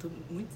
Tô muito.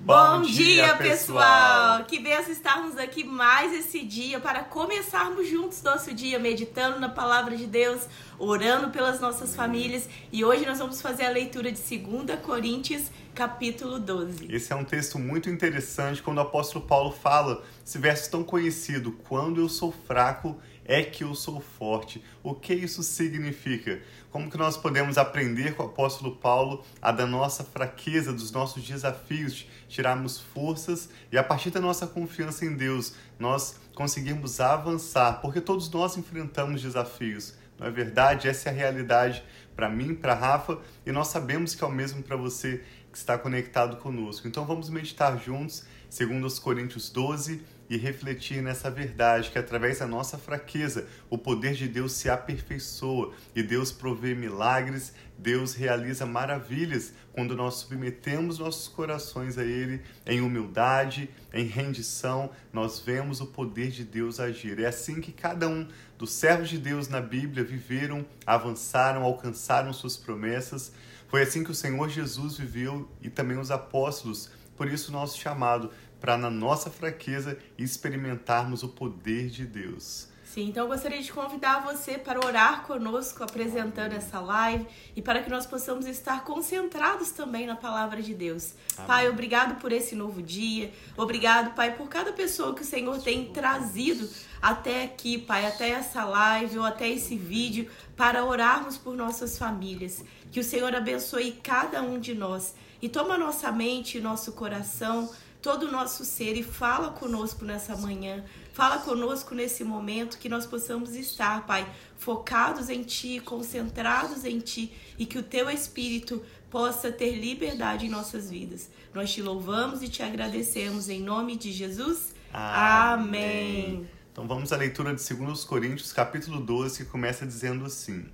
Bom, Bom dia, dia, pessoal! Que benção estarmos aqui mais esse dia para começarmos juntos nosso dia meditando na palavra de Deus, orando pelas nossas famílias. E hoje nós vamos fazer a leitura de 2 Coríntios, capítulo 12. Esse é um texto muito interessante quando o apóstolo Paulo fala esse verso tão conhecido: Quando eu sou fraco, é que eu sou forte. O que isso significa? Como que nós podemos aprender com o apóstolo Paulo a da nossa fraqueza, dos nossos desafios, tirarmos forças e a partir da nossa confiança em Deus, nós conseguirmos avançar, porque todos nós enfrentamos desafios. Não é verdade? Essa é a realidade para mim, para Rafa, e nós sabemos que é o mesmo para você que está conectado conosco. Então vamos meditar juntos, segundo os Coríntios 12, e refletir nessa verdade que através da nossa fraqueza o poder de Deus se aperfeiçoa e Deus provê milagres, Deus realiza maravilhas quando nós submetemos nossos corações a Ele em humildade, em rendição, nós vemos o poder de Deus agir. É assim que cada um dos servos de Deus na Bíblia viveram, avançaram, alcançaram suas promessas. Foi assim que o Senhor Jesus viveu e também os apóstolos. Por isso, nosso chamado para na nossa fraqueza experimentarmos o poder de Deus. Sim, então eu gostaria de convidar você para orar conosco apresentando essa live e para que nós possamos estar concentrados também na palavra de Deus. Amém. Pai, obrigado por esse novo dia. Obrigado, Pai, por cada pessoa que o Senhor tem trazido até aqui, Pai, até essa live ou até esse vídeo para orarmos por nossas famílias. Que o Senhor abençoe cada um de nós e toma nossa mente e nosso coração todo o nosso ser e fala conosco nessa manhã. Fala conosco nesse momento que nós possamos estar, Pai, focados em Ti, concentrados em Ti e que o Teu Espírito possa ter liberdade em nossas vidas. Nós te louvamos e te agradecemos em nome de Jesus. Amém. Amém. Então vamos à leitura de 2 Coríntios, capítulo 12, que começa dizendo assim: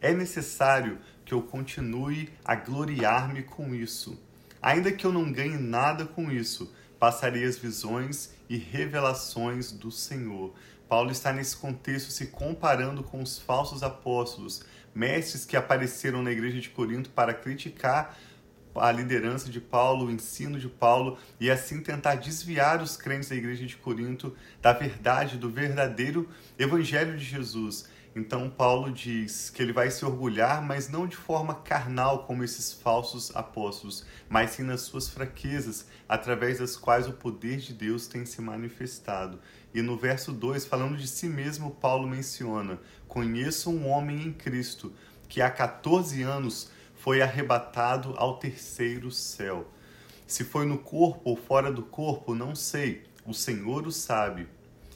É necessário que eu continue a gloriar-me com isso Ainda que eu não ganhe nada com isso, passarei as visões e revelações do Senhor. Paulo está nesse contexto se comparando com os falsos apóstolos, mestres que apareceram na igreja de Corinto para criticar a liderança de Paulo, o ensino de Paulo e assim tentar desviar os crentes da igreja de Corinto da verdade, do verdadeiro evangelho de Jesus. Então Paulo diz que ele vai se orgulhar, mas não de forma carnal como esses falsos apóstolos, mas sim nas suas fraquezas, através das quais o poder de Deus tem se manifestado. E no verso 2, falando de si mesmo, Paulo menciona: Conheço um homem em Cristo que há 14 anos foi arrebatado ao terceiro céu. Se foi no corpo ou fora do corpo, não sei, o Senhor o sabe.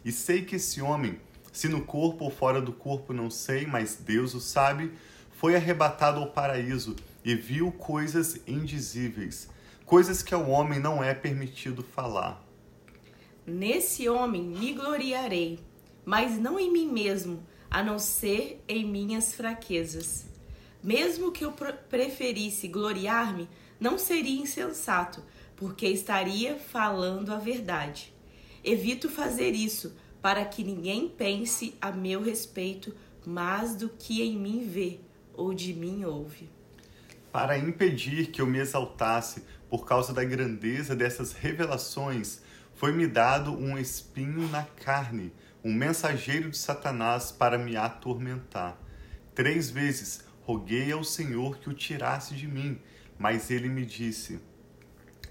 E sei que esse homem se no corpo ou fora do corpo não sei, mas Deus o sabe, foi arrebatado ao paraíso e viu coisas indizíveis, coisas que ao homem não é permitido falar. Nesse homem me gloriarei, mas não em mim mesmo, a não ser em minhas fraquezas. Mesmo que eu preferisse gloriar-me, não seria insensato, porque estaria falando a verdade. Evito fazer isso, para que ninguém pense a meu respeito mais do que em mim vê ou de mim ouve. Para impedir que eu me exaltasse por causa da grandeza dessas revelações, foi-me dado um espinho na carne, um mensageiro de Satanás para me atormentar. Três vezes roguei ao Senhor que o tirasse de mim, mas ele me disse: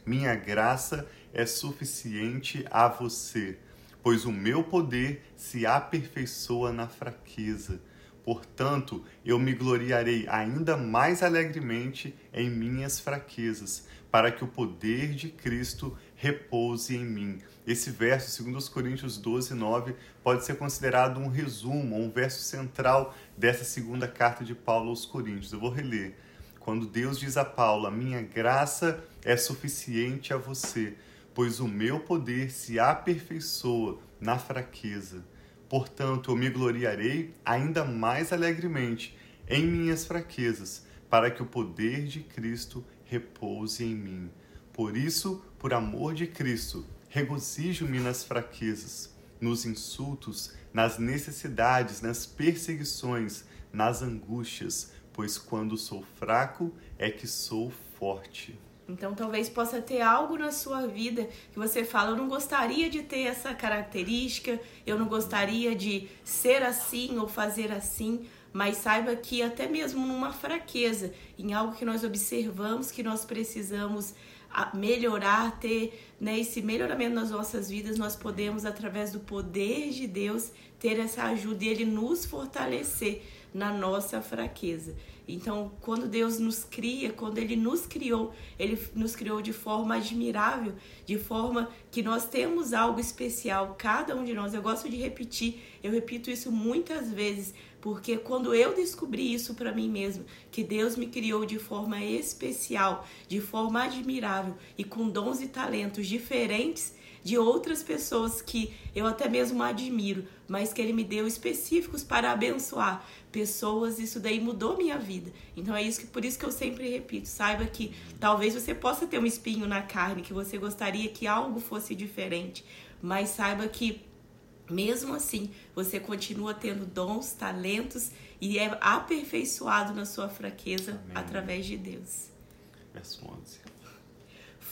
Minha graça é suficiente a você pois o meu poder se aperfeiçoa na fraqueza. Portanto, eu me gloriarei ainda mais alegremente em minhas fraquezas, para que o poder de Cristo repouse em mim. Esse verso, segundo os Coríntios 12, 9, pode ser considerado um resumo, um verso central dessa segunda carta de Paulo aos Coríntios. Eu vou reler. Quando Deus diz a Paulo: "A minha graça é suficiente a você, pois o meu poder se aperfeiçoa na fraqueza. Portanto, eu me gloriarei ainda mais alegremente em minhas fraquezas, para que o poder de Cristo repouse em mim. Por isso, por amor de Cristo, regozijo-me nas fraquezas, nos insultos, nas necessidades, nas perseguições, nas angústias, pois quando sou fraco é que sou forte. Então talvez possa ter algo na sua vida que você fala, eu não gostaria de ter essa característica, eu não gostaria de ser assim ou fazer assim, mas saiba que até mesmo numa fraqueza, em algo que nós observamos que nós precisamos melhorar, ter né, esse melhoramento nas nossas vidas, nós podemos, através do poder de Deus, ter essa ajuda e Ele nos fortalecer na nossa fraqueza. Então, quando Deus nos cria, quando Ele nos criou, Ele nos criou de forma admirável, de forma que nós temos algo especial, cada um de nós. Eu gosto de repetir, eu repito isso muitas vezes, porque quando eu descobri isso para mim mesmo, que Deus me criou de forma especial, de forma admirável e com dons e talentos diferentes de outras pessoas que eu até mesmo admiro, mas que ele me deu específicos para abençoar pessoas, isso daí mudou minha vida. Então é isso que por isso que eu sempre repito, saiba que talvez você possa ter um espinho na carne, que você gostaria que algo fosse diferente, mas saiba que mesmo assim, você continua tendo dons, talentos e é aperfeiçoado na sua fraqueza Amém. através de Deus. Verso 11.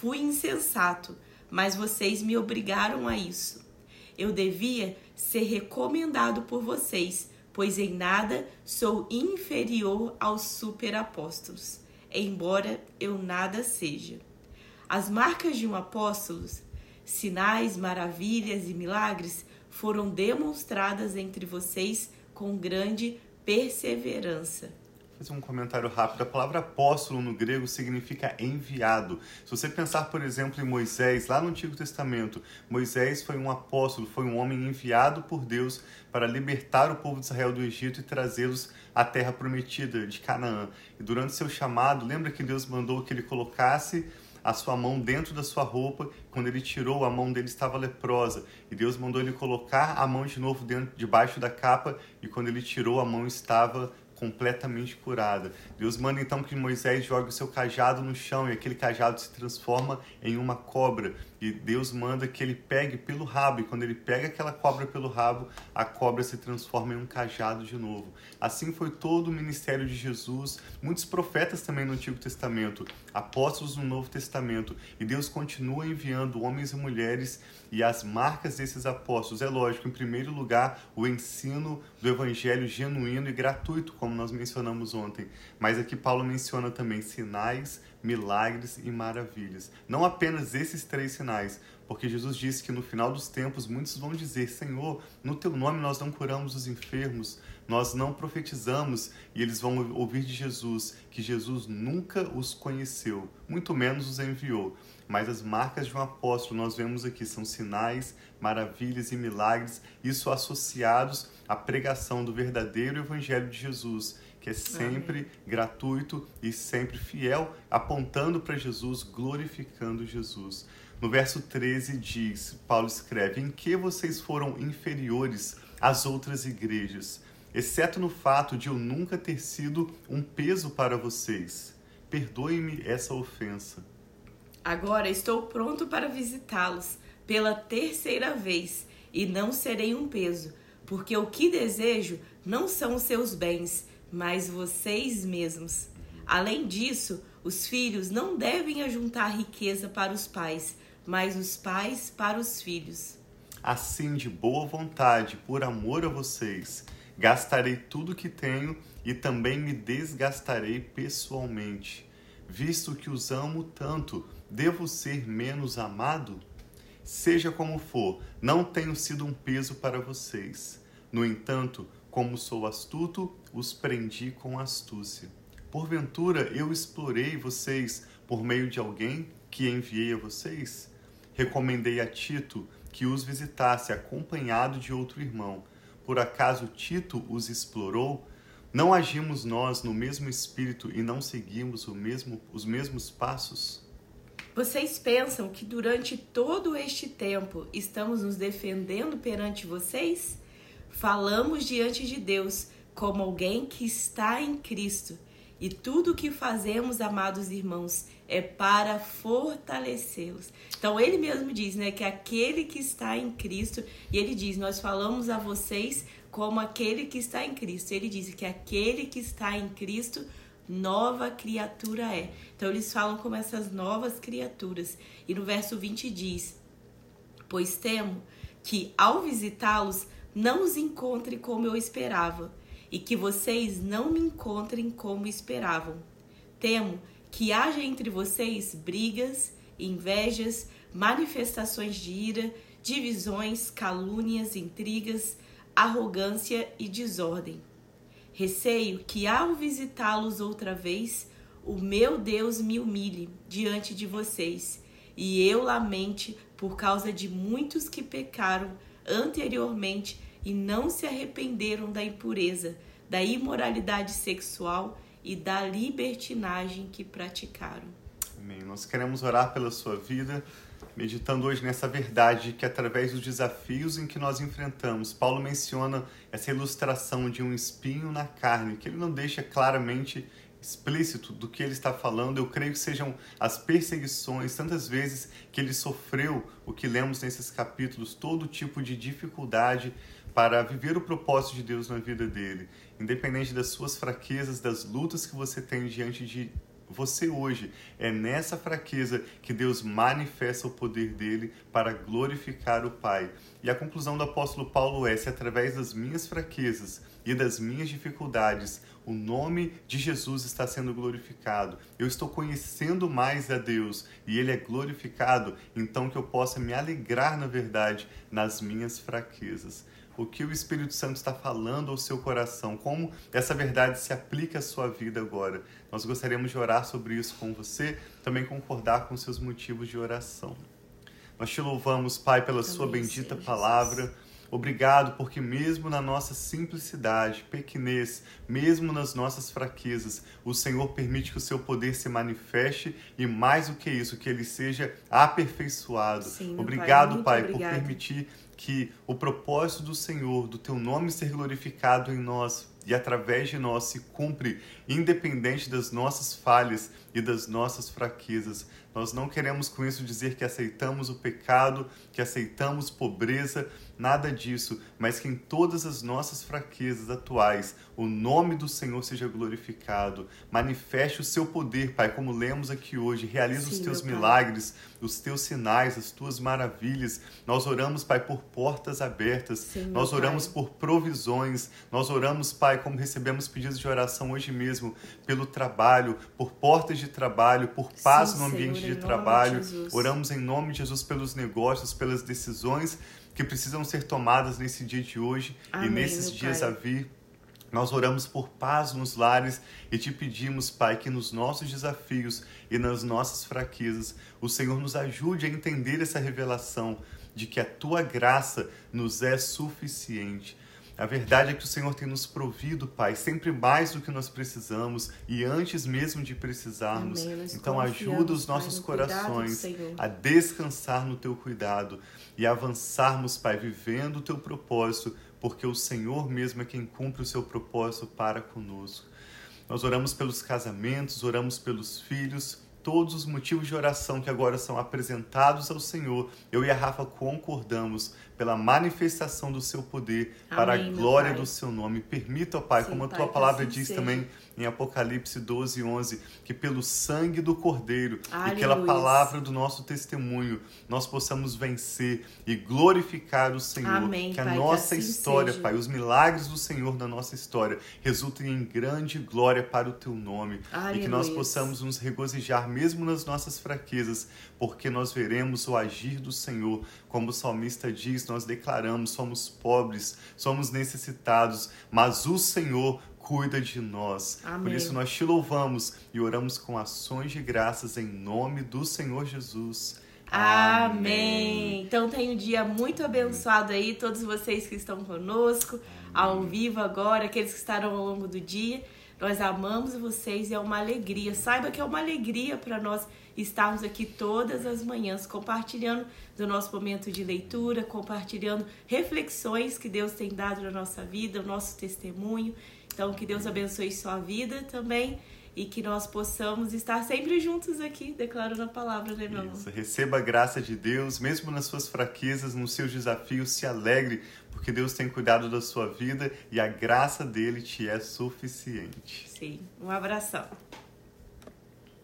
Fui insensato mas vocês me obrigaram a isso. Eu devia ser recomendado por vocês, pois em nada sou inferior aos superapóstolos, embora eu nada seja. As marcas de um apóstolo, sinais, maravilhas e milagres, foram demonstradas entre vocês com grande perseverança fazer um comentário rápido. A palavra apóstolo no grego significa enviado. Se você pensar, por exemplo, em Moisés, lá no Antigo Testamento, Moisés foi um apóstolo, foi um homem enviado por Deus para libertar o povo de Israel do Egito e trazê-los à terra prometida de Canaã. E durante seu chamado, lembra que Deus mandou que ele colocasse a sua mão dentro da sua roupa. Quando ele tirou, a mão dele estava leprosa. E Deus mandou ele colocar a mão de novo dentro, debaixo da capa. E quando ele tirou, a mão estava completamente curada. Deus manda então que Moisés jogue o seu cajado no chão e aquele cajado se transforma em uma cobra. E Deus manda que ele pegue pelo rabo, e quando ele pega aquela cobra pelo rabo, a cobra se transforma em um cajado de novo. Assim foi todo o ministério de Jesus, muitos profetas também no Antigo Testamento, apóstolos no Novo Testamento, e Deus continua enviando homens e mulheres e as marcas desses apóstolos. É lógico, em primeiro lugar, o ensino do evangelho genuíno e gratuito, como nós mencionamos ontem. Mas aqui Paulo menciona também sinais, milagres e maravilhas. Não apenas esses três sinais, porque Jesus disse que no final dos tempos muitos vão dizer: Senhor, no teu nome nós não curamos os enfermos, nós não profetizamos, e eles vão ouvir de Jesus que Jesus nunca os conheceu, muito menos os enviou. Mas as marcas de um apóstolo nós vemos aqui são sinais, maravilhas e milagres, isso associados à pregação do verdadeiro evangelho de Jesus que é sempre Amém. gratuito e sempre fiel, apontando para Jesus, glorificando Jesus. No verso 13 diz, Paulo escreve: Em que vocês foram inferiores às outras igrejas, exceto no fato de eu nunca ter sido um peso para vocês. Perdoe-me essa ofensa. Agora estou pronto para visitá-los pela terceira vez e não serei um peso, porque o que desejo não são os seus bens, mas vocês mesmos. Além disso, os filhos não devem ajuntar riqueza para os pais, mas os pais para os filhos. Assim, de boa vontade, por amor a vocês, gastarei tudo que tenho e também me desgastarei pessoalmente. Visto que os amo tanto, devo ser menos amado? Seja como for, não tenho sido um peso para vocês. No entanto, como sou astuto, os prendi com astúcia. Porventura eu explorei vocês por meio de alguém que enviei a vocês? Recomendei a Tito que os visitasse acompanhado de outro irmão. Por acaso Tito os explorou? Não agimos nós no mesmo espírito e não seguimos mesmo, os mesmos passos? Vocês pensam que durante todo este tempo estamos nos defendendo perante vocês? Falamos diante de Deus como alguém que está em Cristo. E tudo o que fazemos, amados irmãos, é para fortalecê-los. Então ele mesmo diz, né, que aquele que está em Cristo, e ele diz: "Nós falamos a vocês como aquele que está em Cristo". Ele diz que aquele que está em Cristo nova criatura é. Então eles falam como essas novas criaturas. E no verso 20 diz: Pois temo que ao visitá-los não os encontre como eu esperava, e que vocês não me encontrem como esperavam. Temo que haja entre vocês brigas, invejas, manifestações de ira, divisões, calúnias, intrigas, arrogância e desordem. Receio que, ao visitá-los outra vez, o meu Deus me humilhe diante de vocês e eu lamente por causa de muitos que pecaram anteriormente e não se arrependeram da impureza, da imoralidade sexual e da libertinagem que praticaram. Amém. Nós queremos orar pela sua vida, meditando hoje nessa verdade que através dos desafios em que nós enfrentamos, Paulo menciona essa ilustração de um espinho na carne, que ele não deixa claramente explícito do que ele está falando, eu creio que sejam as perseguições, tantas vezes que ele sofreu, o que lemos nesses capítulos, todo tipo de dificuldade para viver o propósito de Deus na vida dele, independente das suas fraquezas, das lutas que você tem diante de você hoje. É nessa fraqueza que Deus manifesta o poder dele para glorificar o Pai. E a conclusão do apóstolo Paulo é: se através das minhas fraquezas e das minhas dificuldades o nome de Jesus está sendo glorificado. Eu estou conhecendo mais a Deus e Ele é glorificado, então que eu possa me alegrar, na verdade, nas minhas fraquezas. O que o Espírito Santo está falando ao seu coração, como essa verdade se aplica à sua vida agora. Nós gostaríamos de orar sobre isso com você, também concordar com seus motivos de oração. Nós te louvamos, Pai, pela Sua bendita palavra. Obrigado porque, mesmo na nossa simplicidade, pequenez, mesmo nas nossas fraquezas, o Senhor permite que o seu poder se manifeste e, mais do que isso, que ele seja aperfeiçoado. Sim, obrigado, Pai, pai por permitir que o propósito do Senhor, do teu nome ser glorificado em nós e através de nós se cumpre, independente das nossas falhas e das nossas fraquezas. Nós não queremos com isso dizer que aceitamos o pecado, que aceitamos pobreza, nada disso, mas que em todas as nossas fraquezas atuais, o nome do Senhor seja glorificado. Manifeste o seu poder, Pai, como lemos aqui hoje. Realiza Sim, os teus milagres, os teus sinais, as tuas maravilhas. Nós oramos, Pai, por portas abertas. Sim, Nós oramos pai. por provisões. Nós oramos, Pai, como recebemos pedidos de oração hoje mesmo, pelo trabalho, por portas de trabalho, por paz Sim, no ambiente de trabalho. De oramos em nome de Jesus pelos negócios, pelas decisões que precisam ser tomadas nesse dia de hoje Amém, e nesses dias pai. a vir. Nós oramos por paz nos lares e te pedimos, Pai, que nos nossos desafios e nas nossas fraquezas, o Senhor nos ajude a entender essa revelação de que a tua graça nos é suficiente. A verdade é que o Senhor tem nos provido, Pai, sempre mais do que nós precisamos e antes mesmo de precisarmos. Amém, então ajuda os nossos pai, corações a descansar no teu cuidado e avançarmos, Pai, vivendo o teu propósito, porque o Senhor mesmo é quem cumpre o seu propósito para conosco. Nós oramos pelos casamentos, oramos pelos filhos, todos os motivos de oração que agora são apresentados ao Senhor, eu e a Rafa concordamos pela manifestação do seu poder Amém, para a glória do seu nome. Permita, ó Pai, Sim, como a tua pai, palavra assim diz seja. também em Apocalipse 12, 11, que pelo sangue do Cordeiro Aleluia. e pela palavra do nosso testemunho nós possamos vencer e glorificar o Senhor. Amém, que a pai, nossa que assim história, seja. Pai, os milagres do Senhor na nossa história resultem em grande glória para o teu nome Aleluia. e que nós possamos nos regozijar mesmo nas nossas fraquezas, porque nós veremos o agir do Senhor, como o salmista diz, nós declaramos, somos pobres, somos necessitados, mas o Senhor cuida de nós. Amém. Por isso nós te louvamos e oramos com ações de graças em nome do Senhor Jesus. Amém. Amém. Então tem um dia muito abençoado aí, todos vocês que estão conosco, ao vivo agora, aqueles que estarão ao longo do dia. Nós amamos vocês e é uma alegria. Saiba que é uma alegria para nós estarmos aqui todas as manhãs compartilhando do nosso momento de leitura, compartilhando reflexões que Deus tem dado na nossa vida, o nosso testemunho. Então, que Deus abençoe sua vida também e que nós possamos estar sempre juntos aqui, declarando a palavra, né, meu Isso. Receba a graça de Deus, mesmo nas suas fraquezas, nos seus desafios, se alegre, porque Deus tem cuidado da sua vida e a graça dele te é suficiente. Sim, um abração.